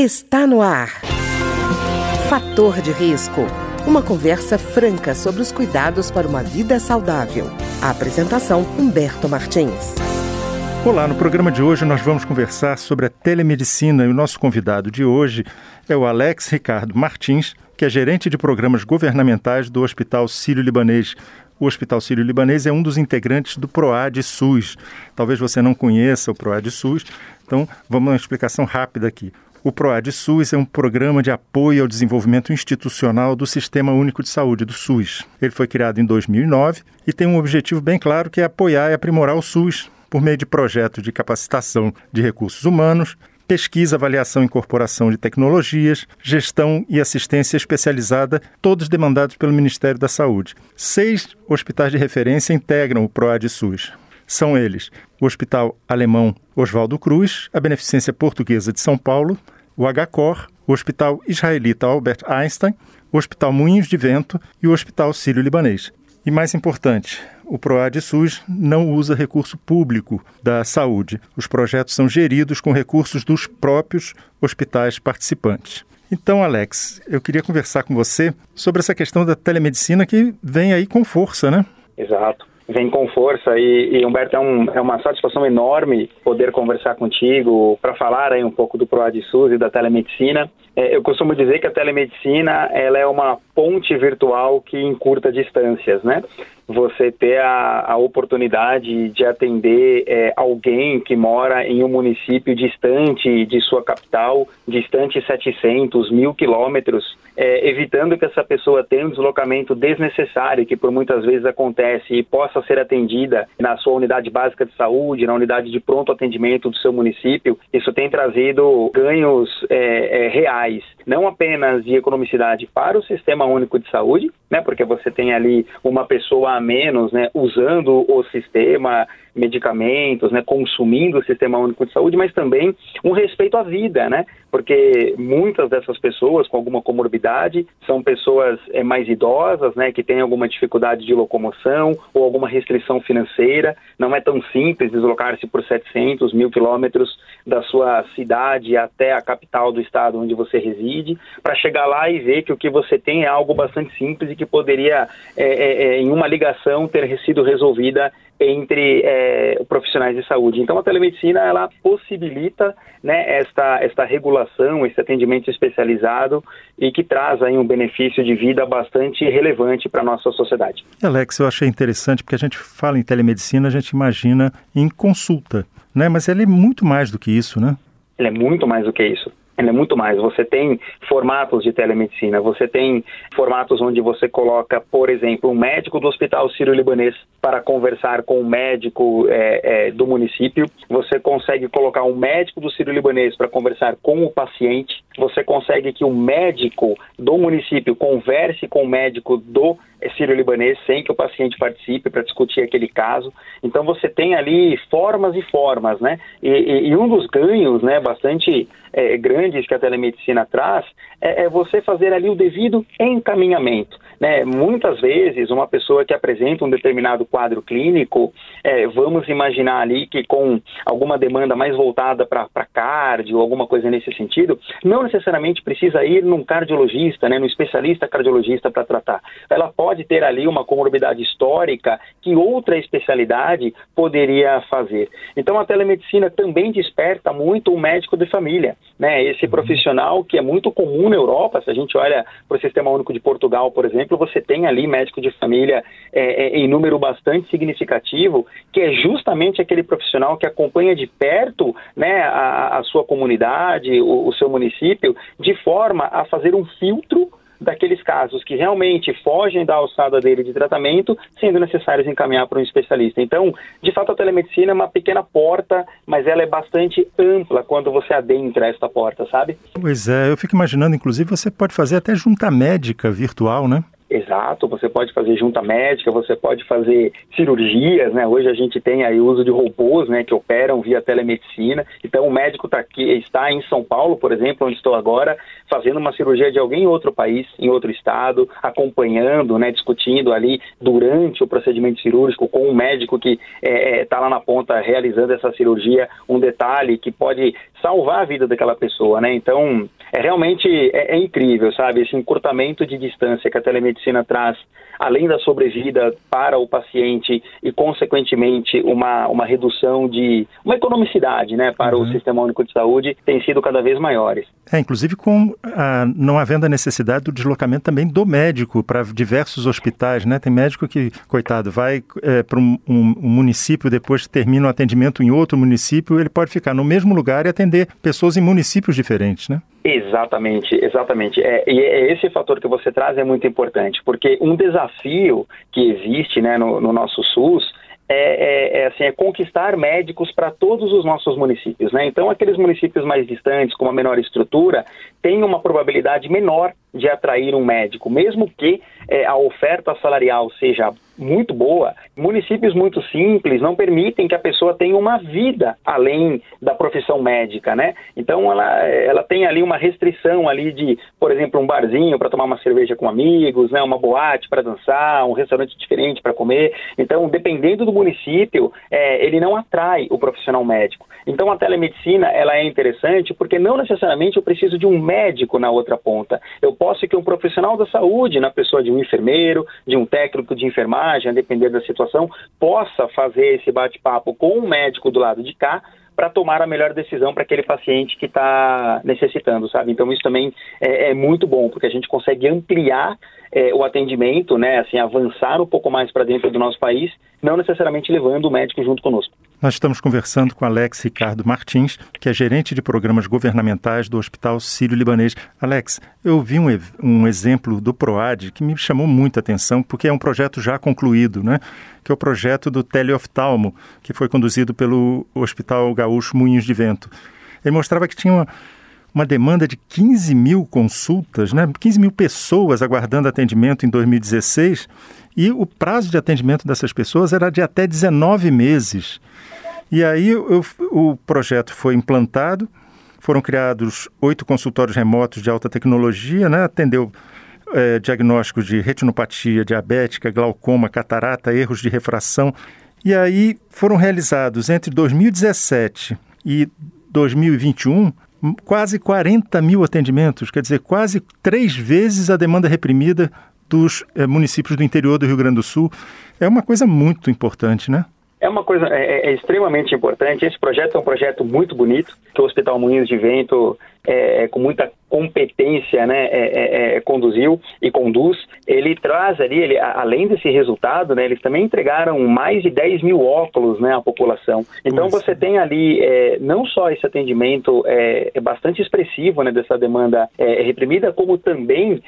Está no ar. Fator de risco. Uma conversa franca sobre os cuidados para uma vida saudável. A apresentação Humberto Martins. Olá, no programa de hoje nós vamos conversar sobre a telemedicina e o nosso convidado de hoje é o Alex Ricardo Martins, que é gerente de programas governamentais do Hospital Sírio-Libanês. O Hospital Sírio-Libanês é um dos integrantes do PROAD SUS. Talvez você não conheça o PROAD SUS, então vamos uma explicação rápida aqui. O PROAD SUS é um programa de apoio ao desenvolvimento institucional do Sistema Único de Saúde, do SUS. Ele foi criado em 2009 e tem um objetivo bem claro que é apoiar e aprimorar o SUS por meio de projetos de capacitação de recursos humanos, pesquisa, avaliação e incorporação de tecnologias, gestão e assistência especializada, todos demandados pelo Ministério da Saúde. Seis hospitais de referência integram o PROAD SUS. São eles o Hospital Alemão Oswaldo Cruz, a Beneficência Portuguesa de São Paulo, o HCOR, o Hospital Israelita Albert Einstein, o Hospital Moinhos de Vento e o Hospital Sírio-Libanês. E mais importante, o PROAD SUS não usa recurso público da saúde. Os projetos são geridos com recursos dos próprios hospitais participantes. Então, Alex, eu queria conversar com você sobre essa questão da telemedicina que vem aí com força, né? Exato vem com força e, e Humberto é, um, é, uma satisfação enorme poder conversar contigo para falar aí um pouco do ProAD SUS e da telemedicina. É, eu costumo dizer que a telemedicina ela é uma ponte virtual que encurta distâncias, né? Você ter a, a oportunidade de atender é, alguém que mora em um município distante de sua capital, distante 700, mil quilômetros, é, evitando que essa pessoa tenha um deslocamento desnecessário, que por muitas vezes acontece, e possa ser atendida na sua unidade básica de saúde, na unidade de pronto atendimento do seu município, isso tem trazido ganhos é, é reais, não apenas de economicidade para o sistema único de saúde, né, porque você tem ali uma pessoa a menos né, usando o sistema, medicamentos, né, consumindo o sistema único de saúde, mas também um respeito à vida, né, porque muitas dessas pessoas com alguma comorbidade são pessoas é, mais idosas, né, que têm alguma dificuldade de locomoção ou alguma restrição financeira, não é tão simples deslocar-se por 700 mil quilômetros da sua cidade até a capital do estado onde você reside, para chegar lá e ver que o que você tem é algo bastante simples que poderia, é, é, é em uma ligação, ter sido resolvida entre é, profissionais de saúde. Então, a telemedicina ela possibilita né, esta, esta regulação, esse atendimento especializado e que traz aí um benefício de vida bastante relevante para a nossa sociedade. Alex, eu achei interessante porque a gente fala em telemedicina, a gente imagina em consulta, né? mas ela é muito mais do que isso, né? Ela é muito mais do que isso é muito mais. Você tem formatos de telemedicina, você tem formatos onde você coloca, por exemplo, um médico do Hospital Sírio-Libanês para conversar com um médico é, é, do município, você consegue colocar um médico do Sírio-Libanês para conversar com o paciente, você consegue que o médico do município converse com o médico do sírio-libanês sem que o paciente participe para discutir aquele caso. Então você tem ali formas e formas, né? E, e, e um dos ganhos, né, bastante é, grandes que a telemedicina traz é, é, você fazer ali o devido encaminhamento. Né? Muitas vezes, uma pessoa que apresenta um determinado quadro clínico, é, vamos imaginar ali que com alguma demanda mais voltada para cardio, alguma coisa nesse sentido, não necessariamente precisa ir num cardiologista, né, num especialista cardiologista para tratar. Ela pode ter ali uma comorbidade histórica que outra especialidade poderia fazer. Então, a telemedicina também desperta muito o médico de família né? Esse uhum. profissional que é muito comum na Europa, se a gente olha para o Sistema Único de Portugal, por exemplo, você tem ali médico de família é, é, em número bastante significativo, que é justamente aquele profissional que acompanha de perto né, a, a sua comunidade, o, o seu município, de forma a fazer um filtro daqueles casos que realmente fogem da alçada dele de tratamento, sendo necessários encaminhar para um especialista. Então, de fato, a telemedicina é uma pequena porta, mas ela é bastante ampla quando você adentra esta porta, sabe? Pois é, eu fico imaginando, inclusive, você pode fazer até junta médica virtual, né? Exato, você pode fazer junta médica, você pode fazer cirurgias, né? Hoje a gente tem aí o uso de robôs, né, que operam via telemedicina. Então o médico tá aqui, está em São Paulo, por exemplo, onde estou agora, fazendo uma cirurgia de alguém em outro país, em outro estado, acompanhando, né, discutindo ali durante o procedimento cirúrgico com um médico que está é, é, tá lá na ponta realizando essa cirurgia, um detalhe que pode salvar a vida daquela pessoa, né? Então é realmente é, é incrível, sabe? Esse encurtamento de distância que a telemedicina traz, além da sobrevida para o paciente e, consequentemente, uma, uma redução de uma economicidade né, para uhum. o Sistema Único de Saúde, tem sido cada vez maiores. É, inclusive com a, não havendo a necessidade do deslocamento também do médico para diversos hospitais, né? Tem médico que, coitado, vai é, para um, um, um, município, depois termina o um atendimento em outro município, ele pode ficar no mesmo lugar e atender pessoas em municípios diferentes, né? Exatamente, exatamente. É, e é esse fator que você traz é muito importante, porque um desafio que existe né, no, no nosso SUS é, é, é, assim, é conquistar médicos para todos os nossos municípios. Né? Então, aqueles municípios mais distantes, com uma menor estrutura, têm uma probabilidade menor de atrair um médico, mesmo que é, a oferta salarial seja muito boa, municípios muito simples não permitem que a pessoa tenha uma vida além da profissão médica, né? Então ela, ela tem ali uma restrição ali de, por exemplo, um barzinho para tomar uma cerveja com amigos, né? Uma boate para dançar, um restaurante diferente para comer. Então, dependendo do município, é, ele não atrai o profissional médico. Então a telemedicina ela é interessante porque não necessariamente eu preciso de um médico na outra ponta. Eu posso que um profissional da saúde, na pessoa de um enfermeiro, de um técnico de enfermagem, a depender da situação, possa fazer esse bate-papo com um médico do lado de cá para tomar a melhor decisão para aquele paciente que está necessitando, sabe? Então isso também é, é, muito bom, porque a gente consegue ampliar é, o atendimento, né? Assim, avançar um pouco mais para dentro do nosso país, não necessariamente levando o médico junto conosco. Nós estamos conversando com Alex Ricardo Martins, que é gerente de programas governamentais do Hospital Sírio-Libanês. Alex, eu vi um, um, exemplo do PROAD que me chamou muita atenção, porque é um projeto já concluído, né? que é o projeto do teleoftalmo, que foi conduzido pelo Hospital Gaúcho Moinhos de Vento. Ele mostrava que tinha uma, uma demanda de 15 mil consultas, né? 15 mil pessoas aguardando atendimento em 2016, e o prazo de atendimento dessas pessoas era de até 19 meses. E aí eu, o projeto foi implantado, foram criados oito consultórios remotos de alta tecnologia, né? atendeu é, diagnósticos de retinopatia diabética, glaucoma, catarata, erros de refração. E aí foram realizados entre 2017 e 2021 quase 40 mil atendimentos, quer dizer, quase três vezes a demanda reprimida dos é, municípios do interior do Rio Grande do Sul. É uma coisa muito importante, né? É uma coisa é, é, extremamente importante. Esse projeto é um projeto muito bonito que o Hospital Moinhos de Vento é, é, com muita competência né, é, é, é, conduziu e conduz, ele traz ali, ele, além desse resultado, né, eles também entregaram mais de 10 mil óculos né, à população. Então você tem ali é, não só esse atendimento é, bastante expressivo né, dessa demanda reprimida, como também,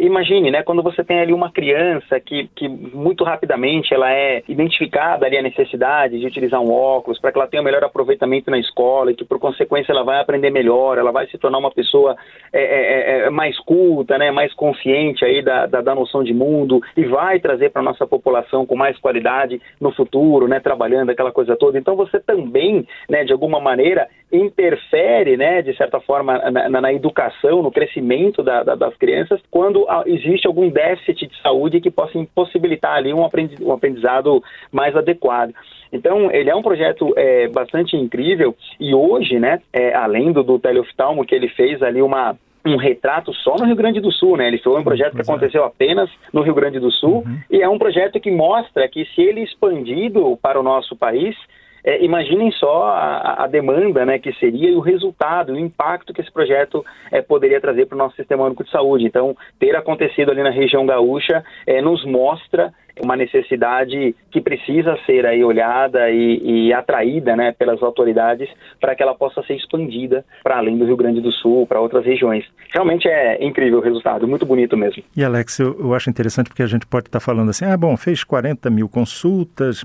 imagine, né, quando você tem ali uma criança que, que muito rapidamente ela é identificada ali a necessidade de utilizar um óculos para que ela tenha um melhor aproveitamento na escola e que por consequência ela vai aprender melhor, ela vai se tornar uma pessoa é, é, é, é, mais culta, né, mais consciente aí da, da, da noção de mundo e vai trazer para a nossa população com mais qualidade no futuro, né, trabalhando aquela coisa toda. Então você também, né, de alguma maneira, interfere, né, de certa forma, na, na educação, no crescimento da, da, das crianças, quando existe algum déficit de saúde que possa impossibilitar ali um aprendizado mais adequado. Então, ele é um projeto é, bastante incrível e hoje, né, é, além do, do teleoftalmo que ele fez ali uma um retrato só no Rio Grande do Sul, né? Ele foi um projeto que aconteceu apenas no Rio Grande do Sul uhum. e é um projeto que mostra que se ele expandido para o nosso país, é, imaginem só a, a, demanda né, que seria e o resultado, o impacto que esse projeto é, poderia trazer para o nosso sistema único de saúde. Então, ter acontecido ali na região gaúcha é, nos mostra uma necessidade que precisa ser aí olhada e, e atraída né, pelas autoridades para que ela possa ser expandida para além do Rio Grande do Sul, para outras regiões. Realmente é incrível o resultado, muito bonito mesmo. E Alex, eu, eu acho interessante porque a gente pode estar falando assim, ah, bom, fez 40 mil consultas,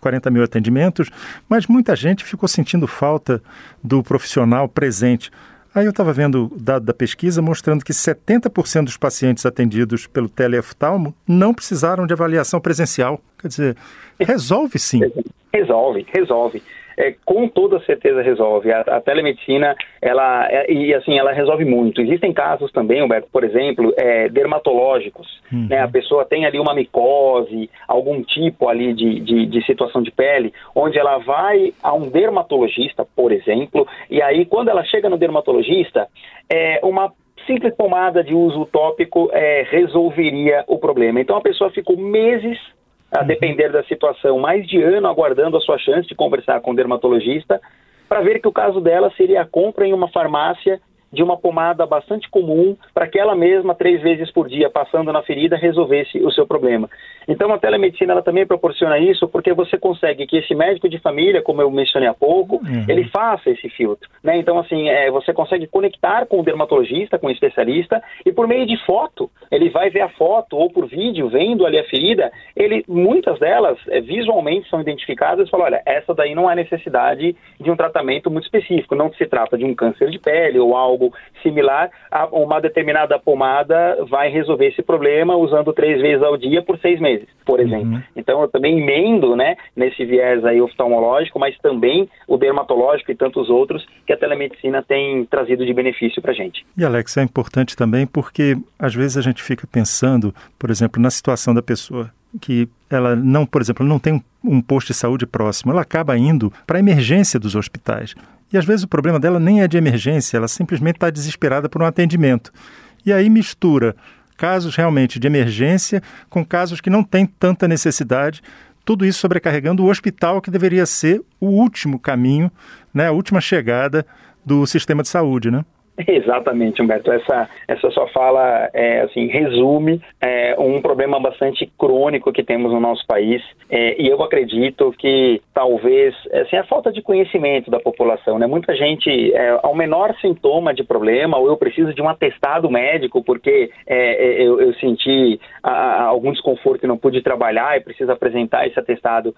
40 mil atendimentos, mas muita gente ficou sentindo falta do profissional presente. Aí eu estava vendo o dado da pesquisa mostrando que 70% dos pacientes atendidos pelo teleoftalmo não precisaram de avaliação presencial. Quer dizer, resolve sim. Resolve, resolve é, com toda certeza resolve. A, a telemedicina, ela, é, e assim, ela resolve muito. Existem casos também, Humberto, por exemplo, é, dermatológicos. Uhum. Né? A pessoa tem ali uma micose, algum tipo ali de, de, de situação de pele, onde ela vai a um dermatologista, por exemplo, e aí quando ela chega no dermatologista, é uma simples pomada de uso tópico é, resolveria o problema. Então a pessoa ficou meses a depender da situação, mais de ano aguardando a sua chance de conversar com o dermatologista, para ver que o caso dela seria a compra em uma farmácia de uma pomada bastante comum para que ela mesma, três vezes por dia, passando na ferida, resolvesse o seu problema. Então, a telemedicina ela também proporciona isso porque você consegue que esse médico de família, como eu mencionei há pouco, uhum. ele faça esse filtro. Né? Então, assim, é, você consegue conectar com o dermatologista, com o especialista, e por meio de foto, ele vai ver a foto ou por vídeo, vendo ali a ferida, ele, muitas delas é, visualmente são identificadas e fala, olha, essa daí não há necessidade de um tratamento muito específico, não se trata de um câncer de pele ou algo similar, a uma determinada pomada vai resolver esse problema usando três vezes ao dia por seis meses, por exemplo. Uhum. Então eu também emendo, né, nesse viés aí oftalmológico, mas também o dermatológico e tantos outros que a telemedicina tem trazido de benefício para a gente. E Alex, é importante também porque às vezes a gente fica pensando, por exemplo, na situação da pessoa que ela não, por exemplo, não tem um posto de saúde próximo, ela acaba indo para a emergência dos hospitais. E às vezes o problema dela nem é de emergência, ela simplesmente está desesperada por um atendimento. E aí mistura casos realmente de emergência com casos que não têm tanta necessidade, tudo isso sobrecarregando o hospital, que deveria ser o último caminho, né, a última chegada do sistema de saúde, né? Exatamente, Humberto. Essa, essa sua fala é, assim, resume é, um problema bastante crônico que temos no nosso país. É, e eu acredito que talvez assim, a falta de conhecimento da população. Né? Muita gente, é, ao menor sintoma de problema, ou eu preciso de um atestado médico porque é, é, eu, eu, senti a, a, algum desconforto e não pude trabalhar e preciso apresentar esse atestado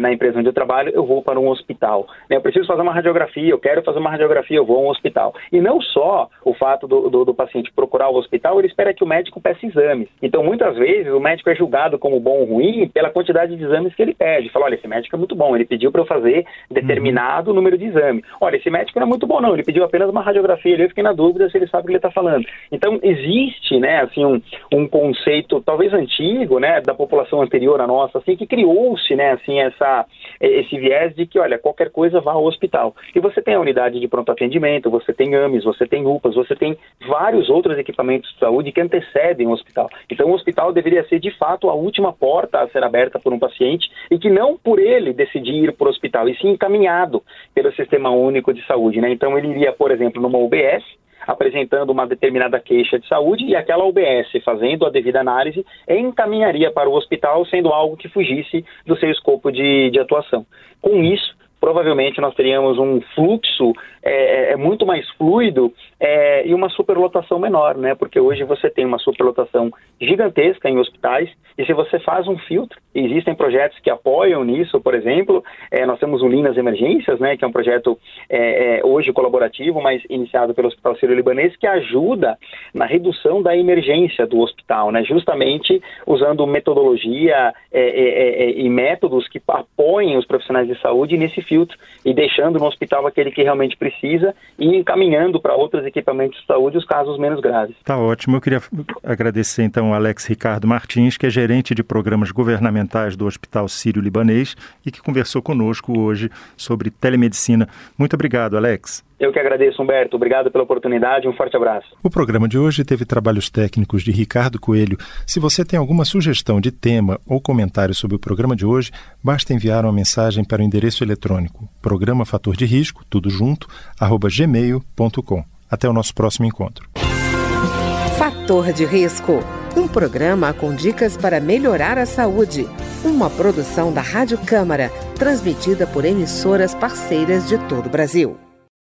na empresa onde eu trabalho, eu vou para um hospital. Né? Eu preciso fazer uma radiografia, eu quero fazer uma radiografia, eu vou a um hospital. E não só o fato do, do, do, paciente procurar o hospital, ele espera que o médico peça exames. Então, muitas vezes, o médico é julgado como bom ou ruim pela quantidade de exames que ele pede. Fala, olha, esse médico é muito bom, ele pediu para eu fazer determinado uhum. número de exame. Olha, esse médico não é muito bom, não, ele pediu apenas uma radiografia, eu fiquei na dúvida se ele sabe o que ele está falando. Então, existe, né, assim, um, um conceito talvez antigo, né, da população anterior à nossa, assim, que criou-se, né, assim, essa, esse viés de que, olha, qualquer coisa vá ao hospital. E você tem a unidade de pronto atendimento, você tem AMES, você você tem UPAs, você tem vários outros equipamentos de saúde que antecedem o hospital. Então, o hospital deveria ser, de fato, a última porta a ser aberta por um paciente e que não por ele decidir ir para o hospital, e sim encaminhado pelo Sistema Único de Saúde. Né? Então, ele iria, por exemplo, numa UBS, apresentando uma determinada queixa de saúde e aquela UBS, fazendo a devida análise, encaminharia para o hospital, sendo algo que fugisse do seu escopo de, de atuação. Com isso, provavelmente nós teríamos um fluxo é, é, é, muito mais fluido é, e uma superlotação menor, né? Porque hoje você tem uma superlotação gigantesca em hospitais e se você faz um filtro, existem projetos que apoiam nisso, por exemplo, é, nós temos o Linas Emergências, né? Que é um projeto é, é, hoje colaborativo, mas iniciado pelo Hospital Sírio-Libanês, que ajuda na redução da emergência do hospital, né? Justamente usando metodologia e métodos que apoiem os profissionais de saúde nesse filtro e deixando no hospital aquele que realmente precisa precisa e encaminhando para outros equipamentos de saúde os casos menos graves. Tá ótimo. Eu queria agradecer então ao Alex Ricardo Martins, que é gerente de programas governamentais do Hospital Sírio-Libanês e que conversou conosco hoje sobre telemedicina. Muito obrigado, Alex. Eu que agradeço, Humberto. Obrigado pela oportunidade. Um forte abraço. O programa de hoje teve trabalhos técnicos de Ricardo Coelho. Se você tem alguma sugestão de tema ou comentário sobre o programa de hoje, basta enviar uma mensagem para o endereço eletrônico programa fator de risco, tudo junto, arroba gmail.com. Até o nosso próximo encontro. Fator de risco. Um programa com dicas para melhorar a saúde. Uma produção da Rádio Câmara, transmitida por emissoras parceiras de todo o Brasil.